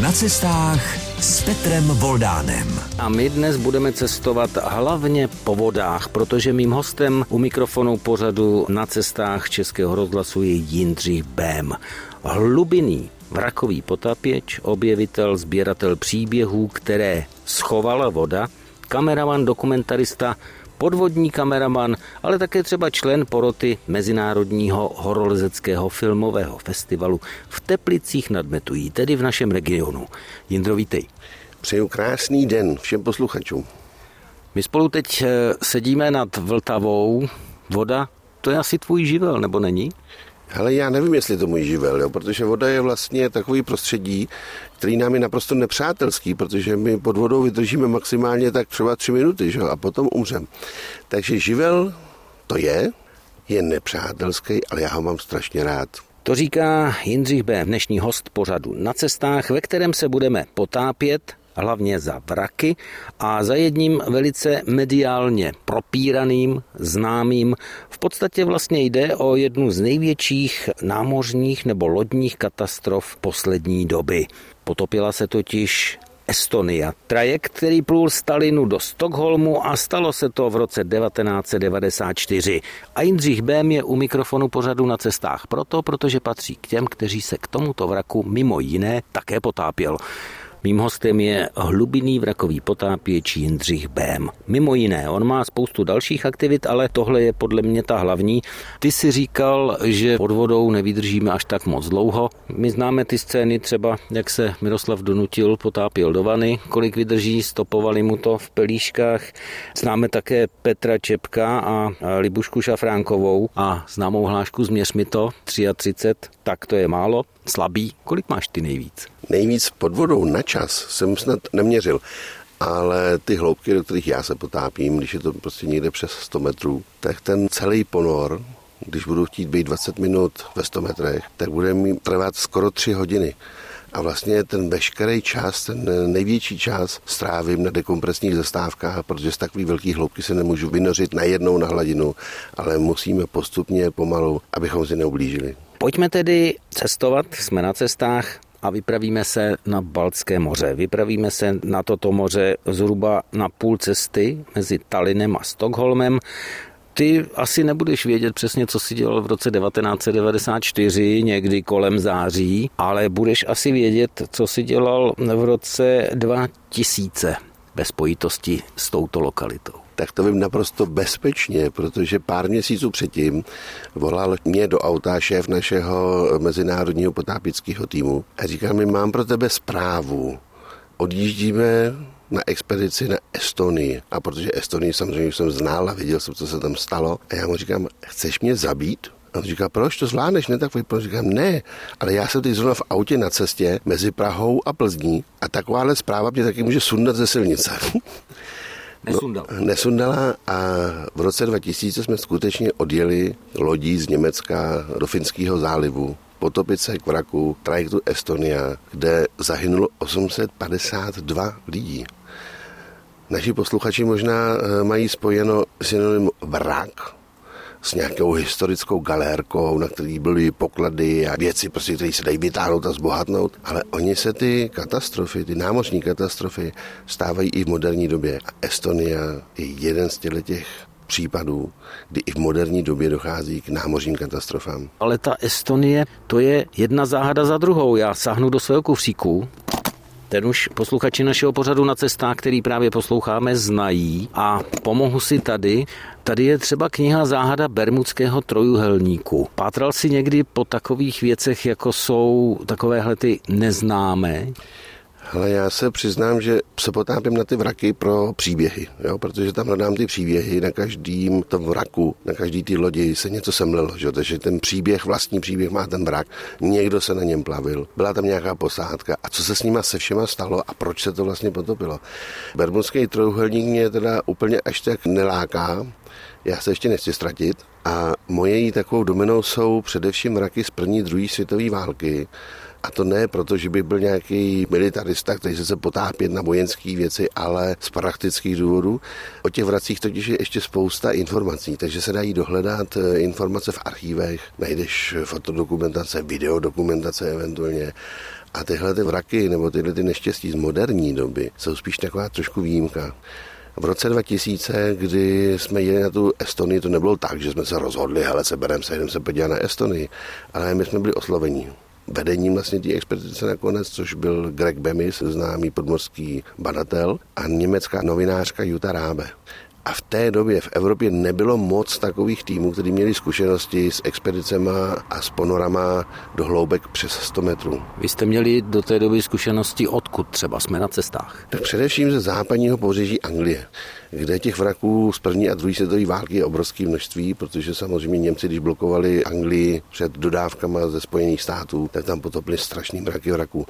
Na cestách s Petrem Voldánem. A my dnes budeme cestovat hlavně po vodách, protože mým hostem u mikrofonu pořadu na cestách Českého rozhlasu je Jindřich Bém. Hlubiný vrakový potapěč, objevitel, sběratel příběhů, které schovala voda, kameraman, dokumentarista, podvodní kameraman, ale také třeba člen poroty Mezinárodního horolezeckého filmového festivalu v Teplicích nad Metují, tedy v našem regionu. Jindro, vítej. Přeju krásný den všem posluchačům. My spolu teď eh, sedíme nad Vltavou. Voda, to je asi tvůj živel, nebo není? Ale já nevím, jestli to můj živel, jo, protože voda je vlastně takový prostředí, který nám je naprosto nepřátelský, protože my pod vodou vydržíme maximálně tak třeba tři minuty že? a potom umřem. Takže živel to je, je nepřátelský, ale já ho mám strašně rád. To říká Jindřich B., dnešní host pořadu na cestách, ve kterém se budeme potápět hlavně za vraky a za jedním velice mediálně propíraným, známým. V podstatě vlastně jde o jednu z největších námořních nebo lodních katastrof poslední doby. Potopila se totiž Estonia. Trajekt, který plul z Talinu do Stockholmu a stalo se to v roce 1994. A Jindřich Bém je u mikrofonu pořadu na cestách proto, protože patří k těm, kteří se k tomuto vraku mimo jiné také potápěl. Mým hostem je hlubiný vrakový potápěč Jindřich Bém. Mimo jiné, on má spoustu dalších aktivit, ale tohle je podle mě ta hlavní. Ty si říkal, že pod vodou nevydržíme až tak moc dlouho. My známe ty scény třeba, jak se Miroslav donutil, potápěl do vany, kolik vydrží, stopovali mu to v pelíškách. Známe také Petra Čepka a Libušku Šafránkovou a známou hlášku Změř mi to, 33, tak to je málo, slabý. Kolik máš ty nejvíc? Nejvíc pod vodou na čas jsem snad neměřil, ale ty hloubky, do kterých já se potápím, když je to prostě někde přes 100 metrů, tak ten celý ponor, když budu chtít být 20 minut ve 100 metrech, tak bude mi trvat skoro 3 hodiny. A vlastně ten veškerý čas, ten největší čas strávím na dekompresních zastávkách, protože z takový velký hloubky se nemůžu vynořit najednou na hladinu, ale musíme postupně pomalu, abychom si neublížili. Pojďme tedy cestovat, jsme na cestách, a vypravíme se na Baltské moře. Vypravíme se na toto moře zhruba na půl cesty mezi Talinem a Stockholmem. Ty asi nebudeš vědět přesně, co si dělal v roce 1994, někdy kolem září, ale budeš asi vědět, co si dělal v roce 2000 ve spojitosti s touto lokalitou tak to vím naprosto bezpečně, protože pár měsíců předtím volal mě do auta šéf našeho mezinárodního potápického týmu a říkal mi, mám pro tebe zprávu. Odjíždíme na expedici na Estonii. A protože Estonii samozřejmě jsem znal a viděl jsem, co se tam stalo. A já mu říkám, chceš mě zabít? A on říká, proč to zvládneš, ne tak Říkám, ne, ale já jsem teď zrovna v autě na cestě mezi Prahou a Plzní a takováhle zpráva mě taky může sundat ze silnice. Nesundal. No, nesundala a v roce 2000 jsme skutečně odjeli lodí z Německa do Finského zálivu potopit se k vraku trajektu Estonia, kde zahynulo 852 lidí. Naši posluchači možná eh, mají spojeno synonym vrak s nějakou historickou galérkou, na který byly poklady a věci, prostě, které se dají vytáhnout a zbohatnout. Ale oni se ty katastrofy, ty námořní katastrofy stávají i v moderní době. A Estonia je jeden z těch případů, kdy i v moderní době dochází k námořním katastrofám. Ale ta Estonie, to je jedna záhada za druhou. Já sáhnu do svého kufříku, ten už posluchači našeho pořadu na cestách, který právě posloucháme, znají a pomohu si tady. Tady je třeba kniha Záhada Bermudského trojuhelníku. Pátral si někdy po takových věcech, jako jsou takovéhle ty neznámé? Ale já se přiznám, že se potápím na ty vraky pro příběhy, jo? protože tam hledám ty příběhy, na každém tom vraku, na každý ty lodi se něco semlelo, že? takže ten příběh, vlastní příběh má ten vrak, někdo se na něm plavil, byla tam nějaká posádka a co se s nima se všema stalo a proč se to vlastně potopilo. Bermudský trojuhelník mě teda úplně až tak neláká, já se ještě nechci ztratit a moje jí takovou domenou jsou především mraky z první druhé světové války, a to ne proto, že by byl nějaký militarista, který se chce potápět na vojenské věci, ale z praktických důvodů. O těch vracích totiž je ještě spousta informací, takže se dají dohledat eh, informace v archívech, najdeš fotodokumentace, videodokumentace eventuálně A tyhle ty vraky nebo tyhle ty neštěstí z moderní doby jsou spíš taková trošku výjimka. V roce 2000, kdy jsme jeli na tu Estonii, to nebylo tak, že jsme se rozhodli, hele, se bereme se, jdeme se podívat na Estonii, ale my jsme byli oslovení vedením vlastně té expedice nakonec, což byl Greg Bemis, známý podmorský badatel, a německá novinářka Jutta Rábe. A v té době v Evropě nebylo moc takových týmů, kteří měli zkušenosti s expedicema a s ponorama do hloubek přes 100 metrů. Vy jste měli do té doby zkušenosti odkud třeba jsme na cestách? Tak především ze západního pobřeží Anglie, kde těch vraků z první a druhé světové války je obrovské množství, protože samozřejmě Němci, když blokovali Anglii před dodávkama ze Spojených států, tak tam potopili strašný mraky vraků.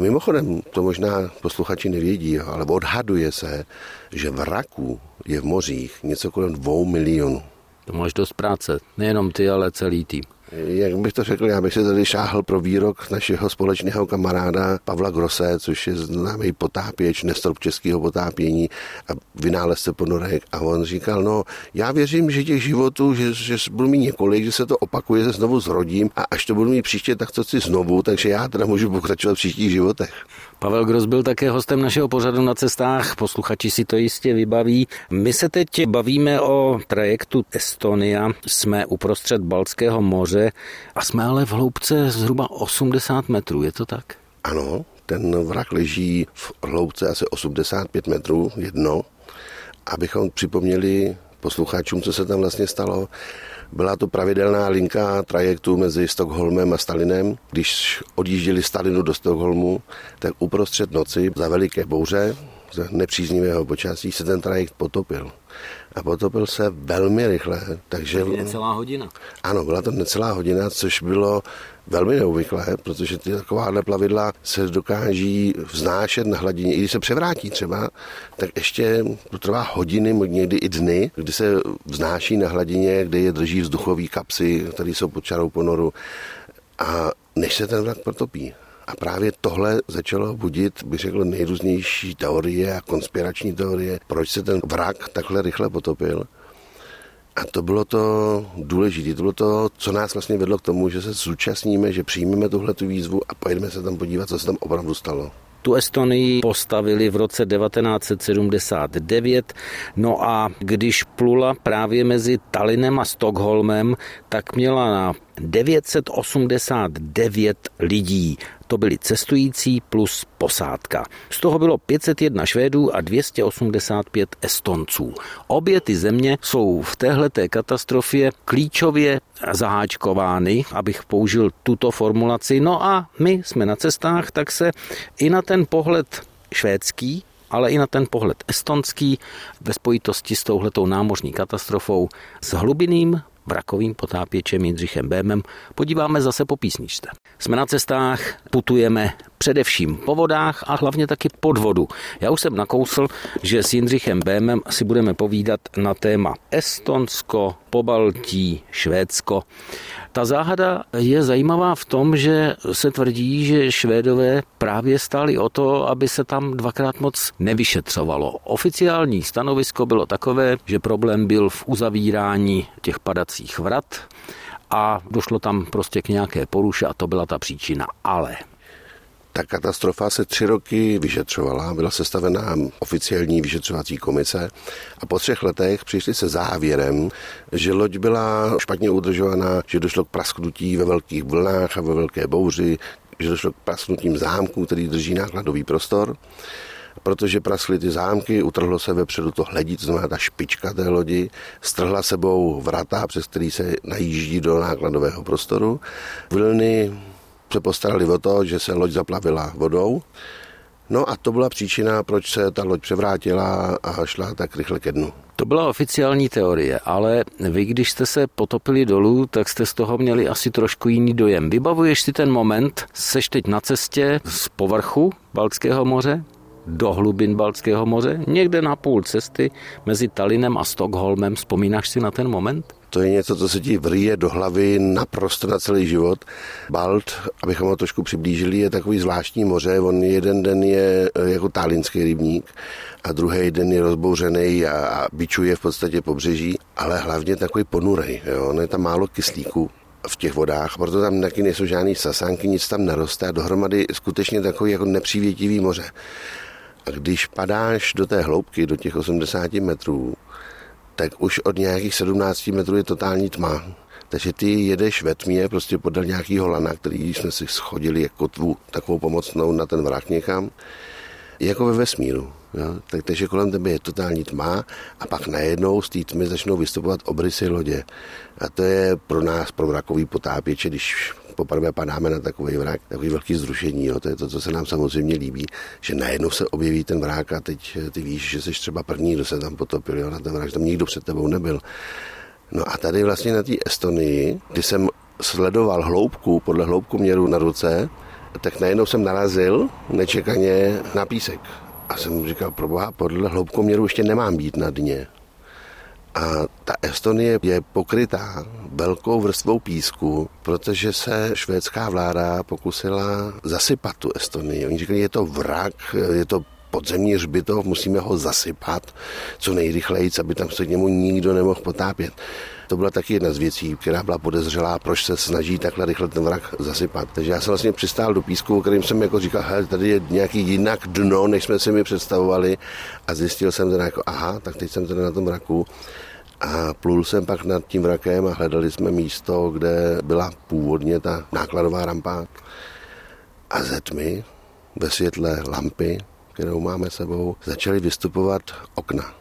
Mimochodem, to možná posluchači nevědí, ale odhaduje se, že vraků je v mořích něco kolem dvou milionů. To máš dost práce, nejenom ty, ale celý tým. Jak bych to řekl, já bych se tady šáhl pro výrok našeho společného kamaráda Pavla Grose, což je známý potápěč, nestrop českého potápění a vynálezce ponorek. A on říkal, no já věřím, že těch životů, že, že budu mít několik, že se to opakuje, že znovu zrodím a až to budu mít příště, tak to chci znovu, takže já teda můžu pokračovat v příštích životech. Pavel Gros byl také hostem našeho pořadu na cestách, posluchači si to jistě vybaví. My se teď bavíme o trajektu Estonia, jsme uprostřed Balckého moře a jsme ale v hloubce zhruba 80 metrů, je to tak? Ano, ten vrak leží v hloubce asi 85 metrů jedno. Abychom připomněli posluchačům, co se tam vlastně stalo, byla to pravidelná linka trajektu mezi Stockholmem a Stalinem. Když odjížděli Stalinu do Stockholmu, tak uprostřed noci za veliké bouře, za nepříznivého počasí se ten trajekt potopil. A potopil se velmi rychle. Takže... Necelá hodina. Ano, byla to necelá hodina, což bylo velmi neobvyklé, protože ty takováhle plavidla se dokáží vznášet na hladině. I když se převrátí třeba, tak ještě to trvá hodiny, někdy i dny, kdy se vznáší na hladině, kde je drží vzduchový kapsy, které jsou pod čarou ponoru. A než se ten vlak potopí. A právě tohle začalo budit, bych řekl, nejrůznější teorie a konspirační teorie, proč se ten vrak takhle rychle potopil. A to bylo to důležité, to bylo to, co nás vlastně vedlo k tomu, že se zúčastníme, že přijmeme tuhle tu výzvu a pojedeme se tam podívat, co se tam opravdu stalo. Tu Estonii postavili v roce 1979, no a když plula právě mezi Tallinem a Stockholmem, tak měla na 989 lidí to byli cestující plus posádka. Z toho bylo 501 Švédů a 285 Estonců. Obě ty země jsou v téhleté katastrofě klíčově zaháčkovány, abych použil tuto formulaci. No a my jsme na cestách, tak se i na ten pohled švédský, ale i na ten pohled estonský ve spojitosti s touhletou námořní katastrofou s hlubiným vrakovým potápěčem Jindřichem Bémem podíváme zase po písničce. Jsme na cestách, putujeme především po vodách a hlavně taky pod vodu. Já už jsem nakousl, že s Jindřichem Bémem si budeme povídat na téma Estonsko, Pobaltí, Švédsko. Ta záhada je zajímavá v tom, že se tvrdí, že Švédové právě stáli o to, aby se tam dvakrát moc nevyšetřovalo. Oficiální stanovisko bylo takové, že problém byl v uzavírání těch padacích vrat a došlo tam prostě k nějaké poruše a to byla ta příčina. Ale ta katastrofa se tři roky vyšetřovala, byla sestavená oficiální vyšetřovací komise a po třech letech přišli se závěrem, že loď byla špatně udržovaná, že došlo k prasknutí ve velkých vlnách a ve velké bouři, že došlo k prasknutím zámku, který drží nákladový prostor protože praskly ty zámky, utrhlo se vepředu to hledí, to znamená ta špička té lodi, strhla sebou vrata, přes který se najíždí do nákladového prostoru. Vlny se postarali o to, že se loď zaplavila vodou. No a to byla příčina, proč se ta loď převrátila a šla tak rychle ke dnu. To byla oficiální teorie, ale vy, když jste se potopili dolů, tak jste z toho měli asi trošku jiný dojem. Vybavuješ si ten moment, seš teď na cestě z povrchu Balckého moře do hlubin Balckého moře, někde na půl cesty mezi Talinem a Stockholmem. Vzpomínáš si na ten moment? To je něco, co se ti vrije do hlavy naprosto na celý život. Balt, abychom ho trošku přiblížili, je takový zvláštní moře. On jeden den je eh, jako tálinský rybník a druhý den je rozbouřený a, bičuje v podstatě pobřeží, ale hlavně takový ponurej. On je tam málo kyslíku v těch vodách, proto tam taky nejsou žádný sasánky, nic tam neroste a dohromady skutečně takový jako nepřívětivý moře. A když padáš do té hloubky, do těch 80 metrů, tak už od nějakých 17 metrů je totální tma. Takže ty jedeš ve tmě prostě podle nějakého lana, který jsme si schodili jako tvu takovou pomocnou na ten vrah někam, jako ve vesmíru. Jo? Tak, takže kolem tebe je totální tma a pak najednou z té tmy začnou vystupovat obrysy lodě. A to je pro nás, pro vrakový potápěče, když poprvé padáme na takový vrak, takový velký zrušení. Jo. To je to, co se nám samozřejmě líbí, že najednou se objeví ten vrak a teď ty víš, že jsi třeba první, kdo se tam potopil jo, na ten vrak, že tam nikdo před tebou nebyl. No a tady vlastně na té Estonii, kdy jsem sledoval hloubku podle hloubku měru na ruce, tak najednou jsem narazil nečekaně na písek. A jsem říkal, proboha, podle hloubkoměru ještě nemám být na dně. A ta Estonie je pokrytá velkou vrstvou písku, protože se švédská vláda pokusila zasypat tu Estonii. Oni říkali, je to vrak, je to podzemní hřbitov, musíme ho zasypat co nejrychleji, aby tam se k němu nikdo nemohl potápět. To byla taky jedna z věcí, která byla podezřelá, proč se snaží takhle rychle ten vrak zasypat. Takže já jsem vlastně přistál do písku, o kterým jsem jako říkal, hele, tady je nějaký jinak dno, než jsme si mi představovali a zjistil jsem teda jako, aha, tak teď jsem teda na tom vraku a plul jsem pak nad tím vrakem a hledali jsme místo, kde byla původně ta nákladová rampa. A ze tmy, ve světle lampy, kterou máme sebou, začaly vystupovat okna.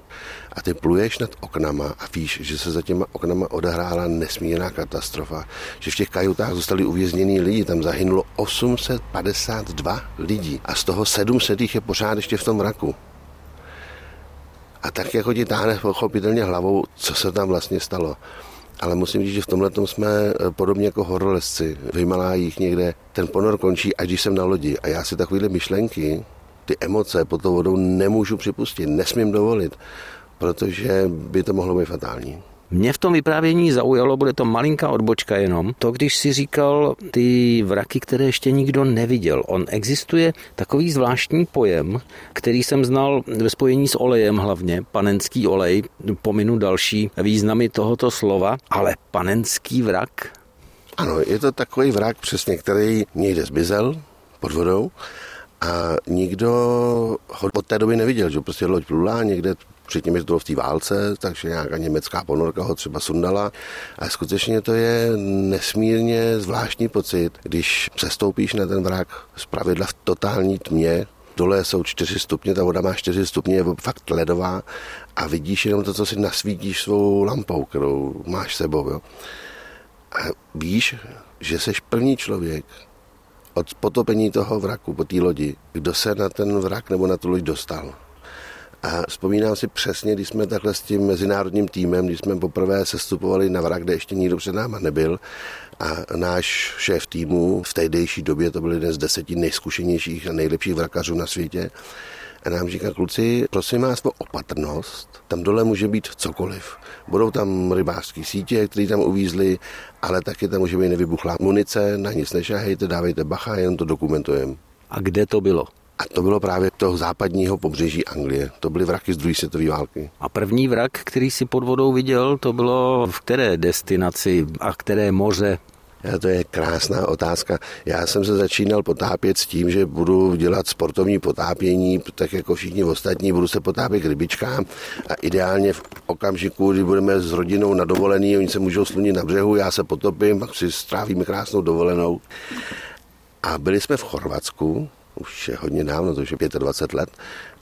A ty pluješ nad oknama a víš, že se za těma oknama odehrála nesmírná katastrofa. Že v těch kajutách zůstali uvěznění lidi, tam zahynulo 852 lidí a z toho 700 je pořád ještě v tom vraku. A tak jako ti táhne pochopitelně hlavou, co se tam vlastně stalo. Ale musím říct, že v tomhle jsme eh, podobně jako horolezci v Himalájích někde. Ten ponor končí, až když jsem na lodi. A já si takovéhle myšlenky, ty emoce pod tou vodou nemůžu připustit, nesmím dovolit, protože by to mohlo být fatální. Mě v tom vyprávění zaujalo, bude to malinká odbočka jenom, to, když si říkal ty vraky, které ještě nikdo neviděl. On existuje takový zvláštní pojem, který jsem znal ve spojení s olejem hlavně, panenský olej, pominu další významy tohoto slova, ale panenský vrak? Ano, je to takový vrak přesně, který někde zmizel pod vodou a nikdo ho od té doby neviděl, že prostě loď plula někde Předtím je to bylo v té válce, takže nějaká německá ponorka ho třeba sundala. A skutečně to je nesmírně zvláštní pocit, když přestoupíš na ten vrak z pravidla v totální tmě, dole jsou 4 stupně, ta voda má 4 stupně, je fakt ledová a vidíš jenom to, co si nasvítíš svou lampou, kterou máš sebou. Jo. A víš, že jsi první člověk od potopení toho vraku po té lodi, kdo se na ten vrak nebo na tu loď dostal. A vzpomínám si přesně, když jsme takhle s tím mezinárodním týmem, když jsme poprvé sestupovali na vrak, kde ještě nikdo před náma nebyl, a náš šéf týmu v tehdejší době, to byl jeden z deseti nejzkušenějších a nejlepších vrakařů na světě, a nám říká, kluci, prosím vás o opatrnost, tam dole může být cokoliv. Budou tam rybářské sítě, které tam uvízly, ale taky tam může být nevybuchlá munice, na nic nešahejte, dávejte bacha, jenom to dokumentujeme. A kde to bylo? A to bylo právě toho západního pobřeží Anglie. To byly vraky z druhé světové války. A první vrak, který si pod vodou viděl, to bylo v které destinaci a které moře? Ja, to je krásná otázka. Já jsem se začínal potápět s tím, že budu dělat sportovní potápění, tak jako všichni ostatní, budu se potápět k rybičkám a ideálně v okamžiku, kdy budeme s rodinou na dovolený, oni se můžou slunit na břehu, já se potopím, pak si strávíme krásnou dovolenou. A byli jsme v Chorvatsku už je hodně dávno, to už je 25 let,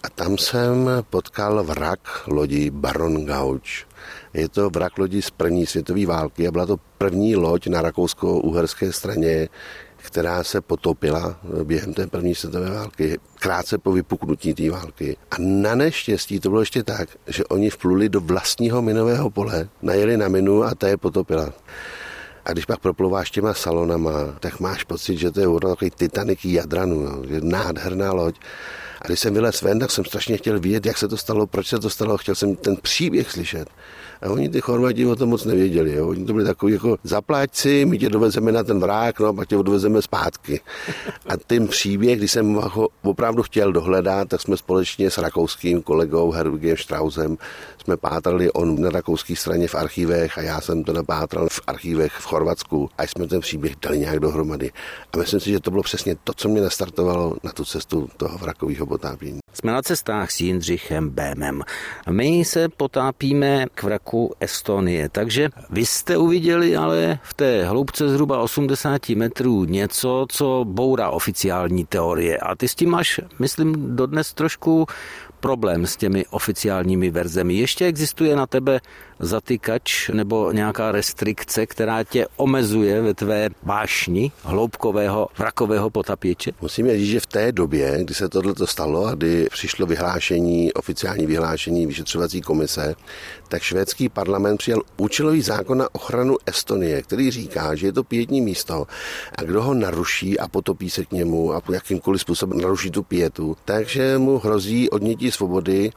a tam jsem potkal vrak lodi Baron Gauč. Je to vrak lodi z první světové války a byla to první loď na rakousko-uherské straně, která se potopila během té první světové války, krátce po vypuknutí té války. A na neštěstí to bylo ještě tak, že oni vpluli do vlastního minového pole, najeli na minu a ta je potopila. A když pak proplouváš těma salonama, tak máš pocit, že to je takový Titanic Jadranu, no, je nádherná loď. A když jsem vylez ven, tak jsem strašně chtěl vidět, jak se to stalo, proč se to stalo, chtěl jsem ten příběh slyšet. A oni ty Chorvati o tom moc nevěděli. Jo. Oni to byli takový jako zaplať my tě dovezeme na ten vrák, no a pak tě odvezeme zpátky. A ten příběh, když jsem ho opravdu chtěl dohledat, tak jsme společně s rakouským kolegou Herwigem Strausem jsme pátrali on na rakouské straně v archívech a já jsem to napátral v archívech v Chorvatsku a jsme ten příběh dali nějak dohromady. A myslím si, že to bylo přesně to, co mě nastartovalo na tu cestu toho vrakového potápění. Jsme na cestách s Jindřichem Bémem. My se potápíme k vraku Estonie, takže vy jste uviděli ale v té hloubce zhruba 80 metrů něco, co bourá oficiální teorie. A ty s tím máš, myslím, dodnes trošku problém s těmi oficiálními verzemi. Ještě existuje na tebe zatykač nebo nějaká restrikce, která tě omezuje ve tvé vášni hloubkového vrakového potapěče? Musíme říct, že v té době, kdy se tohle stalo a kdy přišlo vyhlášení, oficiální vyhlášení vyšetřovací komise, tak švédský parlament přijal účelový zákon na ochranu Estonie, který říká, že je to pětní místo a kdo ho naruší a potopí se k němu a jakýmkoliv způsobem naruší tu pětu, takže mu hrozí odnětí svobody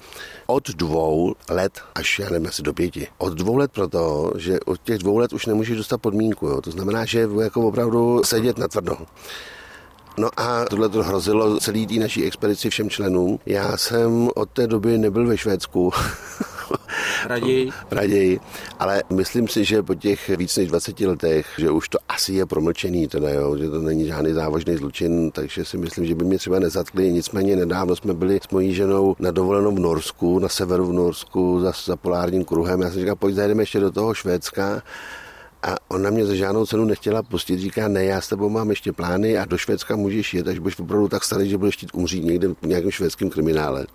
od dvou let až, já nevím, asi do pěti. Od dvou let proto, že od těch dvou let už nemůžeš dostat podmínku. Jo. To znamená, že jako opravdu sedět na tvrdo. No a tohle to hrozilo celý tý naší expedici všem členům. Já jsem od té doby nebyl ve Švédsku. Raději. Raději. Ale myslím si, že po těch víc než 20 letech, že už to asi je promlčený, teda, jo, že to není žádný závažný zločin, takže si myslím, že by mě třeba nezatkli. Nicméně nedávno jsme byli s mojí ženou na dovolenou v Norsku, na severu v Norsku, za, za polárním kruhem. Já jsem říkal, pojď zajdeme ještě do toho Švédska. A ona mě za žádnou cenu nechtěla pustit. Říká, ne, já s tebou mám ještě plány a do Švédska můžeš jet, až budeš opravdu tak starý, že budeš chtít umřít někde v nějakém švédském kriminále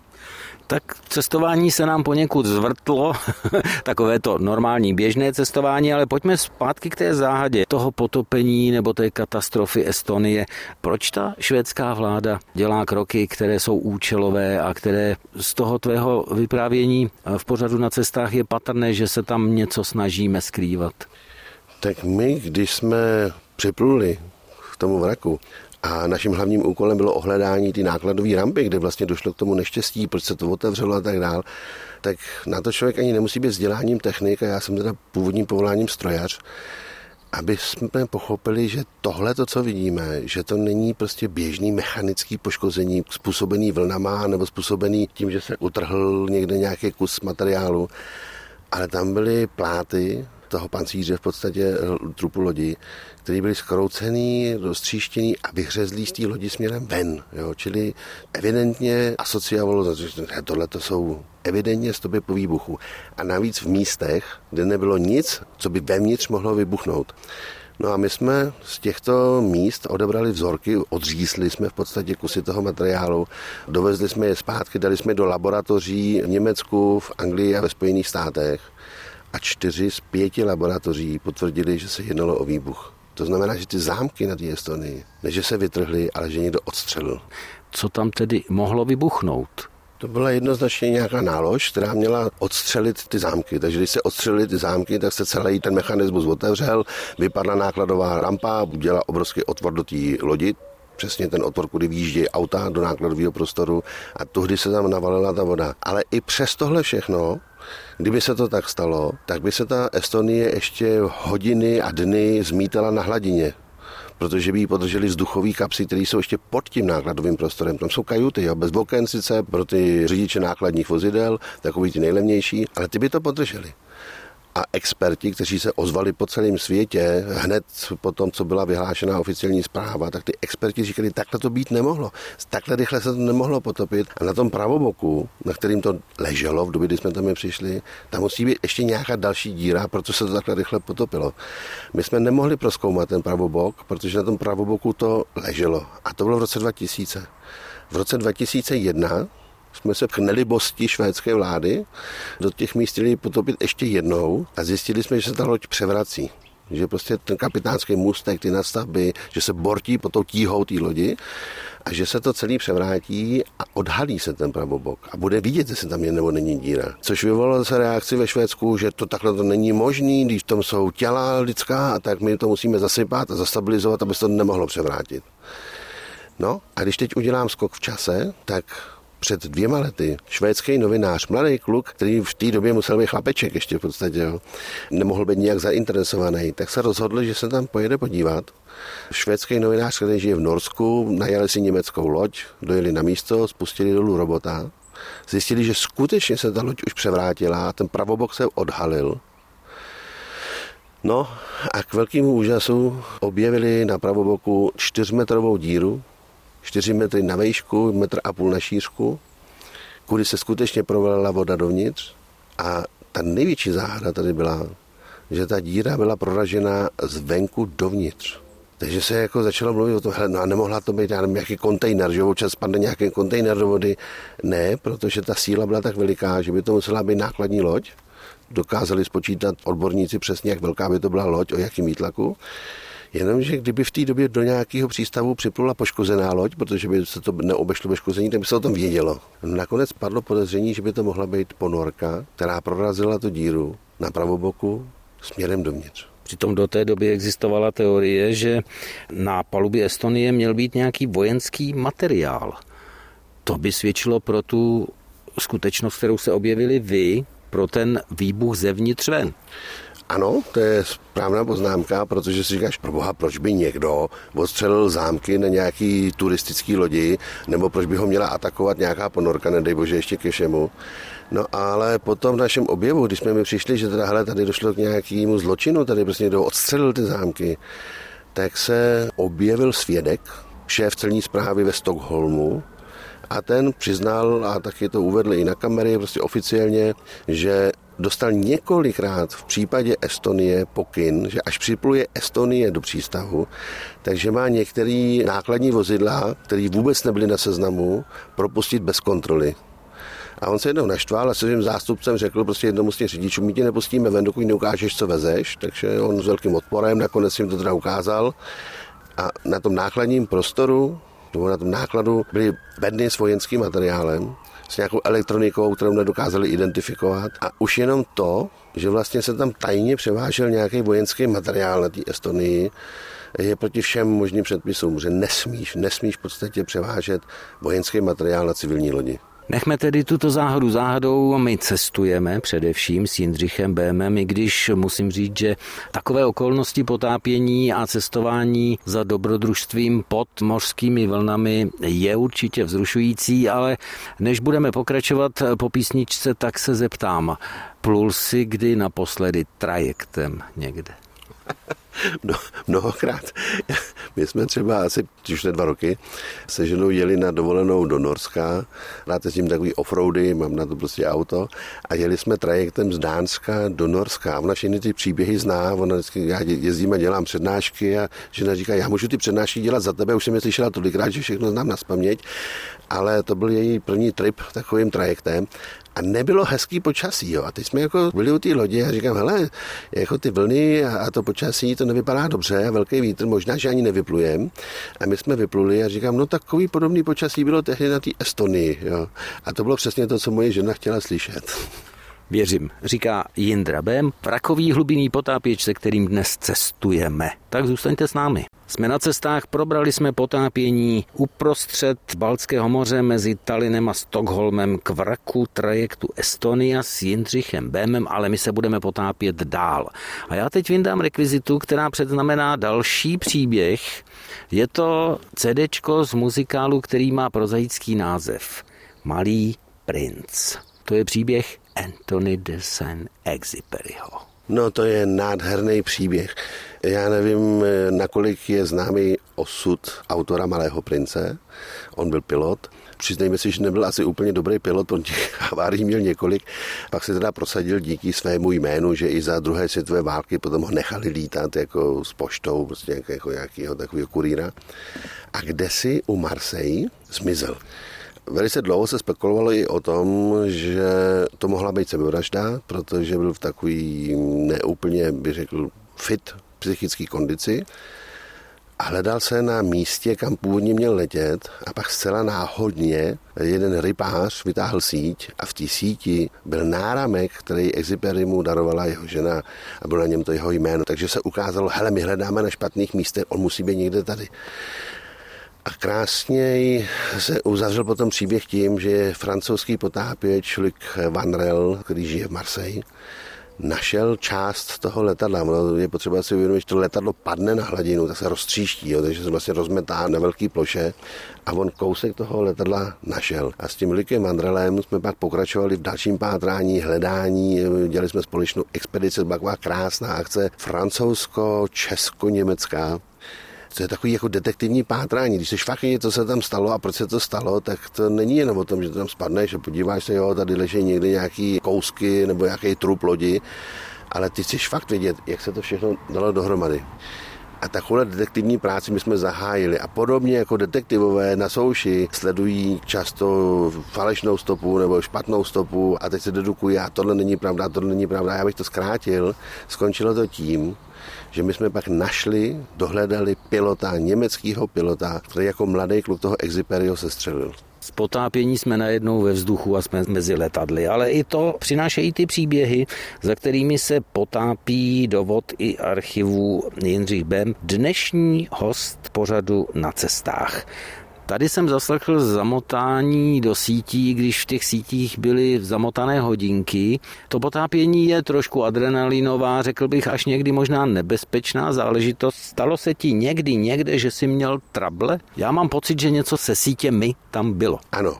tak cestování se nám poněkud zvrtlo, takové to normální běžné cestování, ale pojďme zpátky k té záhadě toho potopení nebo té katastrofy Estonie. Proč ta švédská vláda dělá kroky, které jsou účelové a které z toho tvého vyprávění v pořadu na cestách je patrné, že se tam něco snažíme skrývat? Tak my, když jsme připluli k tomu vraku, a naším hlavním úkolem bylo ohledání ty nákladové rampy, kde vlastně došlo k tomu neštěstí, proč se to otevřelo a tak dál. Tak na to člověk ani nemusí být vzděláním technik a já jsem teda původním povoláním strojař aby jsme pochopili, že tohle, to, co vidíme, že to není prostě běžný mechanický poškození způsobený vlnama nebo způsobený tím, že se utrhl někde nějaký kus materiálu, ale tam byly pláty toho pancíře v podstatě trupu lodi, který byly skroucený, roztříštěný a vyhřezlý z té lodi směrem ven. Jo? Čili evidentně asociovalo, že tohle to jsou evidentně stopy po výbuchu. A navíc v místech, kde nebylo nic, co by vevnitř mohlo vybuchnout. No a my jsme z těchto míst odebrali vzorky, odřízli jsme v podstatě kusy toho materiálu, dovezli jsme je zpátky, dali jsme do laboratoří v Německu, v Anglii a ve Spojených státech a čtyři z pěti laboratoří potvrdili, že se jednalo o výbuch. To znamená, že ty zámky na té Estonii, ne že se vytrhly, ale že někdo odstřelil. Co tam tedy mohlo vybuchnout? To byla jednoznačně nějaká nálož, která měla odstřelit ty zámky. Takže když se odstřelily ty zámky, tak se celý ten mechanismus otevřel, vypadla nákladová rampa, udělala obrovský otvor do té lodi, přesně ten otvor, kudy výjíždějí auta do nákladového prostoru a tuhdy se tam navalila ta voda. Ale i přes tohle všechno Kdyby se to tak stalo, tak by se ta Estonie ještě hodiny a dny zmítala na hladině protože by ji podrželi vzduchový kapsy, které jsou ještě pod tím nákladovým prostorem. Tam jsou kajuty, jo, bez oken sice pro ty řidiče nákladních vozidel, takový ty nejlevnější, ale ty by to podrželi a experti, kteří se ozvali po celém světě, hned po tom, co byla vyhlášena oficiální zpráva, tak ty experti říkali, takhle to být nemohlo. Takhle rychle se to nemohlo potopit. A na tom pravoboku, na kterým to leželo v době, kdy jsme tam přišli, tam musí být ještě nějaká další díra, proto se to takhle rychle potopilo. My jsme nemohli proskoumat ten pravobok, protože na tom pravoboku to leželo. A to bylo v roce 2000. V roce 2001 jsme se k nelibosti švédské vlády do těch míst chtěli potopit ještě jednou a zjistili jsme, že se ta loď převrací že prostě ten kapitánský můstek, ty nadstavby, že se bortí po tou tíhou té lodi a že se to celý převrátí a odhalí se ten pravobok a bude vidět, jestli tam je nebo není díra. Což vyvolalo se reakci ve Švédsku, že to takhle to není možný, když tam jsou těla lidská a tak my to musíme zasypat a zastabilizovat, aby se to nemohlo převrátit. No a když teď udělám skok v čase, tak před dvěma lety švédský novinář, mladý kluk, který v té době musel být chlapeček ještě v podstatě, jo, nemohl být nijak zainteresovaný, tak se rozhodl, že se tam pojede podívat. Švédský novinář, který žije v Norsku, najali si německou loď, dojeli na místo, spustili dolů robota, zjistili, že skutečně se ta loď už převrátila, ten pravobok se odhalil. No a k velkému úžasu objevili na pravoboku čtyřmetrovou díru, 4 metry na výšku, metr a půl na šířku, kudy se skutečně provalila voda dovnitř a ta největší záhada tady byla, že ta díra byla proražena zvenku dovnitř. Takže se jako začalo mluvit o tom, hele, no a nemohla to být, nevím, nějaký kontejner, že občas spadne nějaký kontejner do vody. Ne, protože ta síla byla tak veliká, že by to musela být nákladní loď. Dokázali spočítat odborníci přesně, jak velká by to byla loď, o jakým výtlaku. Jenomže kdyby v té době do nějakého přístavu připlula poškozená loď, protože by se to neobešlo ve škození, tak by se o tom vědělo. Nakonec padlo podezření, že by to mohla být ponorka, která prorazila tu díru na pravoboku směrem dovnitř. Přitom do té doby existovala teorie, že na palubě Estonie měl být nějaký vojenský materiál. To by svědčilo pro tu skutečnost, kterou se objevili vy, pro ten výbuch zevnitř ven. Ano, to je správná poznámka, protože si říkáš, proboha, proč by někdo odstřelil zámky na nějaký turistický lodi, nebo proč by ho měla atakovat nějaká ponorka, nedej bože, ještě ke všemu. No ale potom v našem objevu, když jsme mi přišli, že teda, hele, tady došlo k nějakému zločinu, tady prostě někdo odstřelil ty zámky, tak se objevil svědek, šéf celní zprávy ve Stockholmu, a ten přiznal, a taky to uvedl i na kamery, prostě oficiálně, že dostal několikrát v případě Estonie pokyn, že až připluje Estonie do přístavu, takže má některé nákladní vozidla, které vůbec nebyly na seznamu, propustit bez kontroly. A on se jednou naštval a se svým zástupcem řekl prostě jednomu z těch řidičů, my tě nepustíme ven, dokud neukážeš, co vezeš. Takže on s velkým odporem nakonec jim to teda ukázal. A na tom nákladním prostoru, nebo na tom nákladu byly bedny s vojenským materiálem, s nějakou elektronikou, kterou nedokázali identifikovat. A už jenom to, že vlastně se tam tajně převážel nějaký vojenský materiál na té Estonii, je proti všem možným předpisům, že nesmíš, nesmíš v podstatě převážet vojenský materiál na civilní lodi. Nechme tedy tuto záhadu záhadou, my cestujeme především s Jindřichem Bémem, i když musím říct, že takové okolnosti potápění a cestování za dobrodružstvím pod mořskými vlnami je určitě vzrušující, ale než budeme pokračovat po písničce, tak se zeptám, plul si kdy naposledy trajektem někde? No, mnohokrát. My jsme třeba asi už ne dva roky se ženou jeli na dovolenou do Norska. Rád tím takový offroady, mám na to prostě auto. A jeli jsme trajektem z Dánska do Norska. Ona všechny ty příběhy zná. Ona vždycky, já jezdím a dělám přednášky a žena říká, já můžu ty přednášky dělat za tebe. Už jsem je slyšela tolikrát, že všechno znám na. Ale to byl její první trip takovým trajektem a nebylo hezký počasí. Jo. A teď jsme jako byli u té lodi a říkám, hele, jako ty vlny a to počasí, to nevypadá dobře, velký vítr, možná, že ani nevyplujem. A my jsme vypluli a říkám, no takový podobný počasí bylo tehdy na té Estonii. Jo. A to bylo přesně to, co moje žena chtěla slyšet. Věřím, říká Jindra Bem, vrakový hlubinný potápěč, se kterým dnes cestujeme. Tak zůstaňte s námi. Jsme na cestách, probrali jsme potápění uprostřed Balckého moře mezi Talinem a Stockholmem k vraku trajektu Estonia s Jindřichem Bémem, ale my se budeme potápět dál. A já teď vyndám rekvizitu, která předznamená další příběh. Je to CDčko z muzikálu, který má prozaický název Malý princ. To je příběh Anthony de Saint-Exupéryho. No to je nádherný příběh. Já nevím, nakolik je známý osud autora Malého prince. On byl pilot. Přiznejme si, že nebyl asi úplně dobrý pilot, on těch havárií měl několik. Pak se teda prosadil díky svému jménu, že i za druhé světové války potom ho nechali lítat jako s poštou, prostě jako nějakého takového kurýra. A kde si u Marseille zmizel. Velice dlouho se spekulovalo i o tom, že to mohla být sebevražda, protože byl v takový neúplně, bych řekl, fit psychické kondici a hledal se na místě, kam původně měl letět a pak zcela náhodně jeden rybář vytáhl síť a v té síti byl náramek, který Exiperi mu darovala jeho žena a bylo na něm to jeho jméno. Takže se ukázalo, hele, my hledáme na špatných místech, on musí být někde tady. A krásně se uzavřel potom příběh tím, že francouzský potápěč Luc Vanrel, který žije v Marseille, našel část toho letadla. No, je potřeba si uvědomit, že to letadlo padne na hladinu, tak se roztříští, jo, takže se vlastně rozmetá na velké ploše a on kousek toho letadla našel. A s tím Likem Vandrelem jsme pak pokračovali v dalším pátrání, hledání, dělali jsme společnou expedici, to byla krásná akce francouzsko-česko-německá to je takový jako detektivní pátrání. Když se fakt co se tam stalo a proč se to stalo, tak to není jenom o tom, že to tam spadneš a podíváš se, jo, tady leží někde nějaký kousky nebo nějaký trup lodi, ale ty chceš fakt vědět, jak se to všechno dalo dohromady. A takovou detektivní práci my jsme zahájili. A podobně jako detektivové na souši sledují často falešnou stopu nebo špatnou stopu a teď se dedukují, a tohle není pravda, tohle není pravda. Já bych to zkrátil. Skončilo to tím, že my jsme pak našli, dohledali pilota, německého pilota, který jako mladý kluk toho Exiperio se střelil. Z potápění jsme najednou ve vzduchu a jsme mezi letadly, ale i to přinášejí ty příběhy, za kterými se potápí dovod i archivů Jindřich Bem, dnešní host pořadu na cestách. Tady jsem zaslechl zamotání do sítí, když v těch sítích byly zamotané hodinky. To potápění je trošku adrenalinová, řekl bych až někdy možná nebezpečná záležitost. Stalo se ti někdy někde, že jsi měl trable? Já mám pocit, že něco se sítěmi tam bylo. Ano,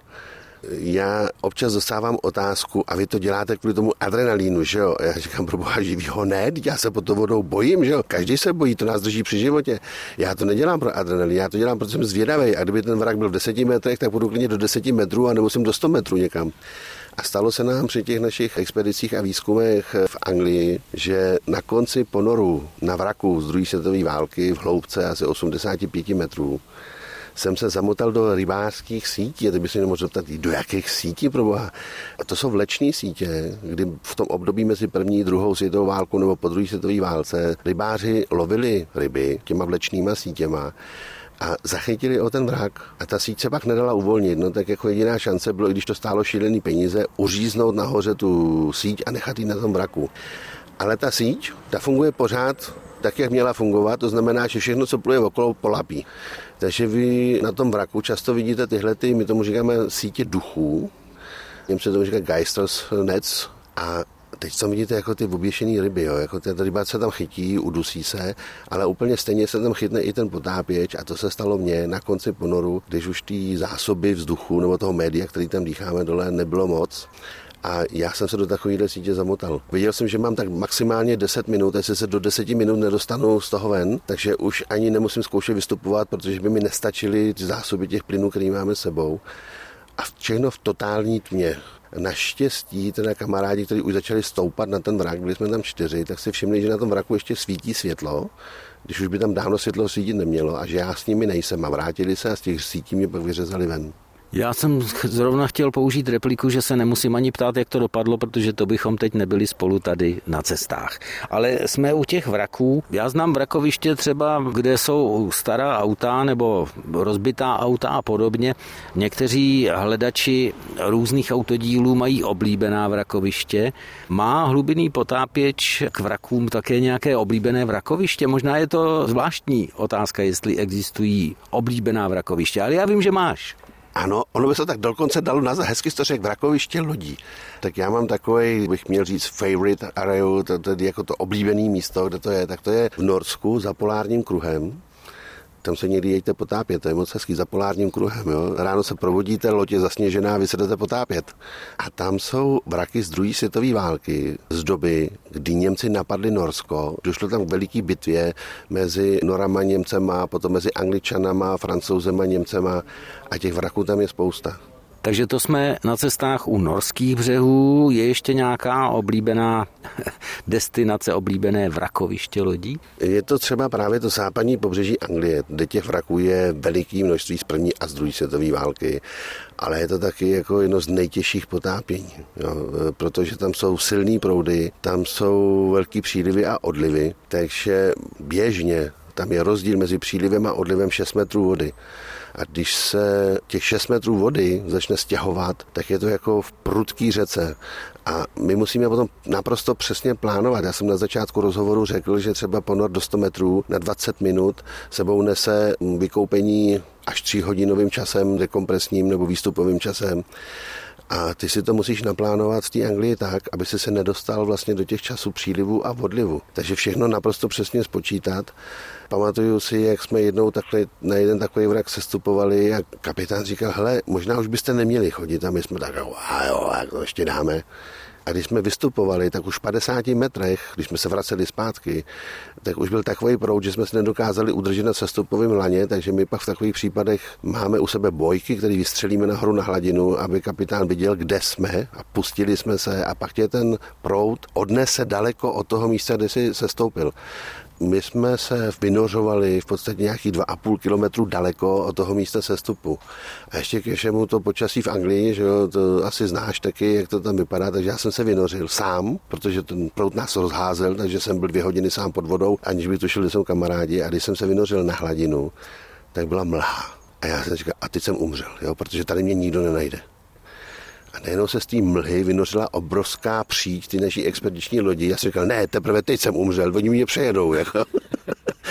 já občas dostávám otázku, a vy to děláte kvůli tomu adrenalínu, že jo? Já říkám, pro boha živýho, ne, já se pod to vodou bojím, že jo? Každý se bojí, to nás drží při životě. Já to nedělám pro adrenalín, já to dělám, protože jsem zvědavý. A kdyby ten vrak byl v deseti metrech, tak budu klidně do deseti metrů a nemusím do 100 metrů někam. A stalo se nám při těch našich expedicích a výzkumech v Anglii, že na konci ponoru na vraku z druhé světové války v hloubce asi 85 metrů jsem se zamotal do rybářských sítí. A ty by se mohl zeptat, do jakých sítí pro boha? A to jsou vlečné sítě, kdy v tom období mezi první a druhou světovou válkou nebo po druhé světové válce rybáři lovili ryby těma vlečnýma sítěma a zachytili o ten vrak a ta síť se pak nedala uvolnit. No tak jako jediná šance bylo, i když to stálo šílený peníze, uříznout nahoře tu síť a nechat ji na tom vraku. Ale ta síť, ta funguje pořád tak, jak měla fungovat, to znamená, že všechno, co pluje okolo, polapí. Takže vy na tom vraku často vidíte tyhle, ty, my tomu říkáme sítě duchů, Němci tomu říká Geisters Netz a teď tam vidíte jako ty oběšený ryby, jo? jako ten ryba se tam chytí, udusí se, ale úplně stejně se tam chytne i ten potápěč a to se stalo mně na konci ponoru, když už ty zásoby vzduchu nebo toho média, který tam dýcháme dole, nebylo moc a já jsem se do takovéhle sítě zamotal. Viděl jsem, že mám tak maximálně 10 minut, jestli se do 10 minut nedostanu z toho ven, takže už ani nemusím zkoušet vystupovat, protože by mi nestačily zásoby těch plynů, které máme sebou. A všechno v totální tmě. Naštěstí teda kamarádi, kteří už začali stoupat na ten vrak, byli jsme tam čtyři, tak si všimli, že na tom vraku ještě svítí světlo, když už by tam dávno světlo svítit nemělo a že já s nimi nejsem a vrátili se a z těch sítí mě pak vyřezali ven. Já jsem zrovna chtěl použít repliku, že se nemusím ani ptát, jak to dopadlo, protože to bychom teď nebyli spolu tady na cestách. Ale jsme u těch vraků. Já znám vrakoviště třeba, kde jsou stará auta nebo rozbitá auta a podobně. Někteří hledači různých autodílů mají oblíbená vrakoviště. Má hlubinný potápěč k vrakům také nějaké oblíbené vrakoviště? Možná je to zvláštní otázka, jestli existují oblíbená vrakoviště, ale já vím, že máš. Ano, ono by se tak dokonce dalo nazvat, hezky to řekl, vrakoviště lodí. Tak já mám takový, bych měl říct, favorite area, to, jako to oblíbené místo, kde to je, tak to je v Norsku za polárním kruhem tam se někdy jeďte potápět, to je moc hezký za polárním kruhem. Jo? Ráno se provodíte, loď je zasněžená, vy se jdete potápět. A tam jsou vraky z druhé světové války, z doby, kdy Němci napadli Norsko. Došlo tam k veliký bitvě mezi Norama, Němcema, potom mezi Angličanama, Francouzema, Němcema a těch vraků tam je spousta. Takže to jsme na cestách u norských břehů. Je ještě nějaká oblíbená destinace, oblíbené vrakoviště lodí? Je to třeba právě to západní pobřeží Anglie, kde těch vraků je veliký množství z první a z druhé světové války, ale je to taky jako jedno z nejtěžších potápění, jo, protože tam jsou silné proudy, tam jsou velký přílivy a odlivy, takže běžně tam je rozdíl mezi přílivem a odlivem 6 metrů vody. A když se těch 6 metrů vody začne stěhovat, tak je to jako v prudký řece. A my musíme potom naprosto přesně plánovat. Já jsem na začátku rozhovoru řekl, že třeba ponor do 100 metrů na 20 minut sebou nese vykoupení až 3 hodinovým časem, dekompresním nebo výstupovým časem. A ty si to musíš naplánovat v té Anglii tak, aby si se nedostal vlastně do těch časů přílivu a odlivu. Takže všechno naprosto přesně spočítat. Pamatuju si, jak jsme jednou takhle, na jeden takový vrak sestupovali a kapitán říkal, hele, možná už byste neměli chodit a my jsme tak, a jo, jak to ještě dáme. A když jsme vystupovali, tak už v 50 metrech, když jsme se vraceli zpátky, tak už byl takový proud, že jsme se nedokázali udržet na sestupovém laně, takže my pak v takových případech máme u sebe bojky, které vystřelíme nahoru na hladinu, aby kapitán viděl, kde jsme a pustili jsme se a pak tě ten proud odnese daleko od toho místa, kde si sestoupil. My jsme se vynořovali v podstatě nějakých 2,5 kilometru daleko od toho místa sestupu. A ještě ke všemu to počasí v Anglii, že jo, to asi znáš taky, jak to tam vypadá, takže já jsem se vynořil sám, protože ten prout nás rozházel, takže jsem byl dvě hodiny sám pod vodou, aniž by tušil, že jsou kamarádi. A když jsem se vynořil na hladinu, tak byla mlha. A já jsem říkal, a teď jsem umřel, jo, protože tady mě nikdo nenajde. A najednou se z té mlhy vynořila obrovská příď ty naší expediční lodi. Já jsem říkal, ne, teprve teď jsem umřel, oni mě přejedou. Jako.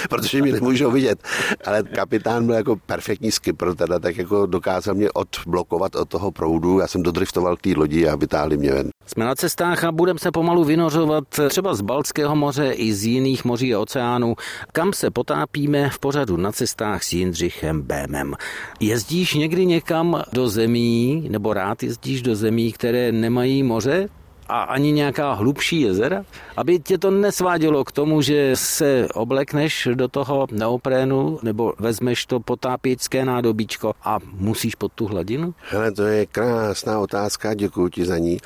Protože mě nemůžou vidět. Ale kapitán byl jako perfektní skipper, teda tak jako dokázal mě odblokovat od toho proudu. Já jsem dodriftoval k té lodi a vytáhli mě ven. Jsme na cestách a budeme se pomalu vynořovat třeba z Balckého moře i z jiných moří a oceánů, kam se potápíme v pořadu na cestách s Jindřichem Bémem. Jezdíš někdy někam do zemí, nebo rád jezdíš do zemí, které nemají moře? A ani nějaká hlubší jezera, aby tě to nesvádělo k tomu, že se oblekneš do toho neoprénu nebo vezmeš to potápěčské nádobíčko a musíš pod tu hladinu? Hele, to je krásná otázka, děkuji ti za ní,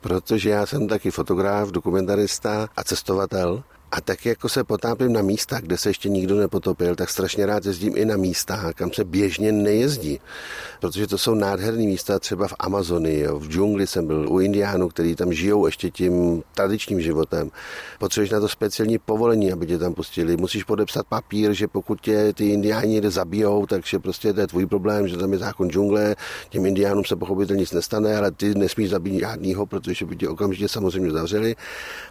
protože já jsem taky fotograf, dokumentarista a cestovatel a tak jako se potápím na místech, kde se ještě nikdo nepotopil, tak strašně rád jezdím i na místa, kam se běžně nejezdí. Protože to jsou nádherné místa, třeba v Amazonii, v džungli jsem byl, u indiánů, kteří tam žijou ještě tím tradičním životem. Potřebuješ na to speciální povolení, aby tě tam pustili. Musíš podepsat papír, že pokud tě ty indiáni někde zabijou, takže prostě to je tvůj problém, že tam je zákon džungle, těm indiánům se pochopitelně nic nestane, ale ty nesmíš zabít žádnýho, protože by tě okamžitě samozřejmě zavřeli.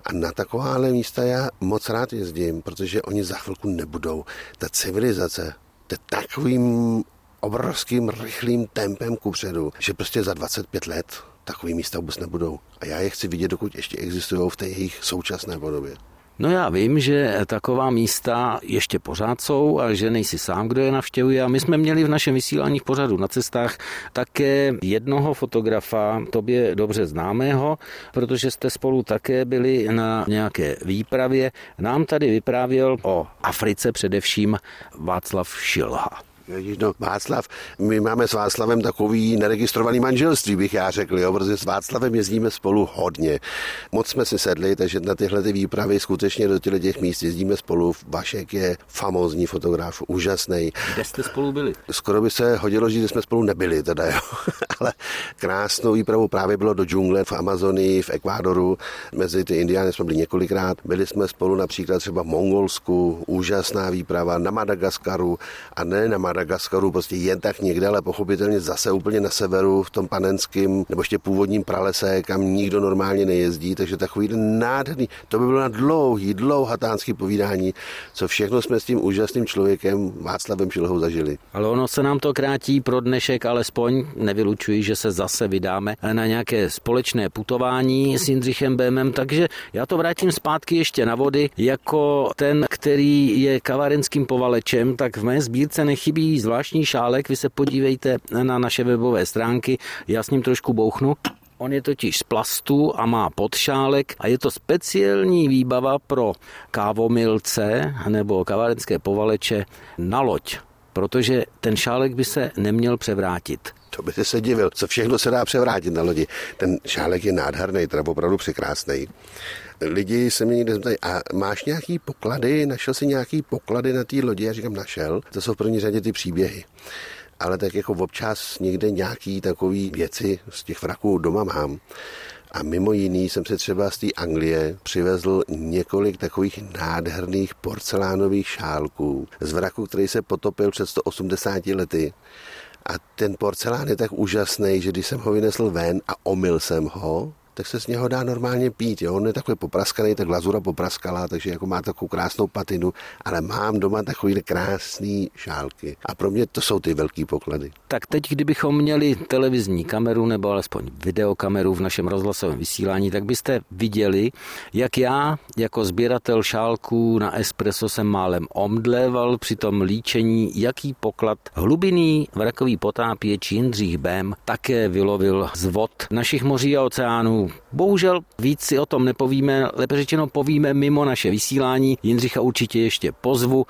A na takováhle místa já moc rád jezdím, protože oni za chvilku nebudou. Ta civilizace, to takovým obrovským rychlým tempem kupředu, že prostě za 25 let takový místa vůbec nebudou. A já je chci vidět, dokud ještě existují v té jejich současné podobě. No já vím, že taková místa ještě pořád jsou a že nejsi sám, kdo je navštěvuje. A my jsme měli v našem vysílání v pořadu na cestách také jednoho fotografa, tobě dobře známého, protože jste spolu také byli na nějaké výpravě. Nám tady vyprávěl o Africe především Václav Šilha. Ježíš, no, Václav, my máme s Václavem takový neregistrovaný manželství, bych já řekl, jo, protože s Václavem jezdíme spolu hodně. Moc jsme si sedli, takže na tyhle ty výpravy skutečně do těchto těch míst jezdíme spolu. Vašek je famózní fotograf, úžasný. Kde jste spolu byli? Skoro by se hodilo, že jsme spolu nebyli, teda jo. Ale krásnou výpravu právě bylo do džungle v Amazonii, v Ekvádoru. Mezi ty indiány jsme byli několikrát. Byli jsme spolu například třeba v Mongolsku, úžasná výprava na Madagaskaru a ne na Madagaskaru Madagaskaru, prostě jen tak někde, ale pochopitelně zase úplně na severu, v tom panenském nebo ještě původním pralese, kam nikdo normálně nejezdí, takže takový nádherný, to by bylo na dlouhý, dlouhatánský povídání, co všechno jsme s tím úžasným člověkem Václavem Šilhou zažili. Ale ono se nám to krátí pro dnešek, alespoň nevylučuji, že se zase vydáme na nějaké společné putování s Jindřichem Bémem, takže já to vrátím zpátky ještě na vody, jako ten, který je kavarenským povalečem, tak v mé sbírce nechybí zvláštní šálek, vy se podívejte na naše webové stránky, já s ním trošku bouchnu. On je totiž z plastu a má podšálek a je to speciální výbava pro kávomilce nebo kavárenské povaleče na loď, protože ten šálek by se neměl převrátit. To by se divil, co všechno se dá převrátit na lodi. Ten šálek je nádherný, teda opravdu překrásný lidi se mě někde zeptají, a máš nějaký poklady, našel jsi nějaký poklady na té lodi? Já říkám, našel. To jsou v první řadě ty příběhy ale tak jako občas někde nějaký takový věci z těch vraků doma mám. A mimo jiný jsem se třeba z té Anglie přivezl několik takových nádherných porcelánových šálků z vraku, který se potopil před 180 lety. A ten porcelán je tak úžasný, že když jsem ho vynesl ven a omyl jsem ho, tak se z něho dá normálně pít. Jo? On je takový popraskaný, ta glazura popraskala, takže jako má takovou krásnou patinu, ale mám doma takový krásný šálky. A pro mě to jsou ty velký poklady. Tak teď, kdybychom měli televizní kameru nebo alespoň videokameru v našem rozhlasovém vysílání, tak byste viděli, jak já jako sběratel šálků na espresso jsem málem omdléval při tom líčení, jaký poklad hlubinný vrakový potápěč Jindřich Bém také vylovil z vod našich moří a oceánů Bohužel víc si o tom nepovíme, lépe řečeno povíme mimo naše vysílání. Jindřicha určitě ještě pozvu.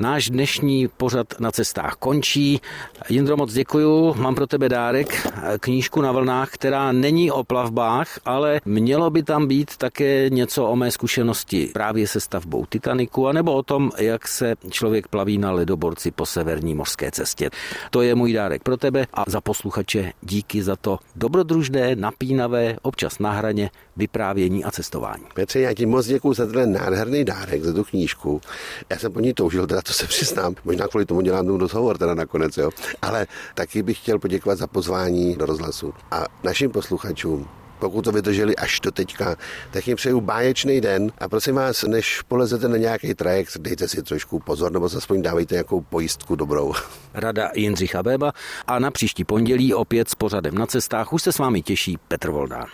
Náš dnešní pořad na cestách končí. Jindro, moc děkuju. Mám pro tebe dárek, knížku na vlnách, která není o plavbách, ale mělo by tam být také něco o mé zkušenosti právě se stavbou Titaniku, anebo o tom, jak se člověk plaví na ledoborci po severní mořské cestě. To je můj dárek pro tebe a za posluchače díky za to dobrodružné, napínavé, občas na hraně vyprávění a cestování. Petře, já ti moc děkuji za ten nádherný dárek, za tu knížku. Já jsem po ní toužil, teda to se přiznám. Možná kvůli tomu dělám ten rozhovor teda nakonec, jo. Ale taky bych chtěl poděkovat za pozvání do rozhlasu. A našim posluchačům pokud to vydrželi až do teďka, tak jim přeju báječný den a prosím vás, než polezete na nějaký trajekt, dejte si trošku pozor nebo aspoň dávejte nějakou pojistku dobrou. Rada Jindřicha Béba a na příští pondělí opět s pořadem na cestách už se s vámi těší Petr Voldán.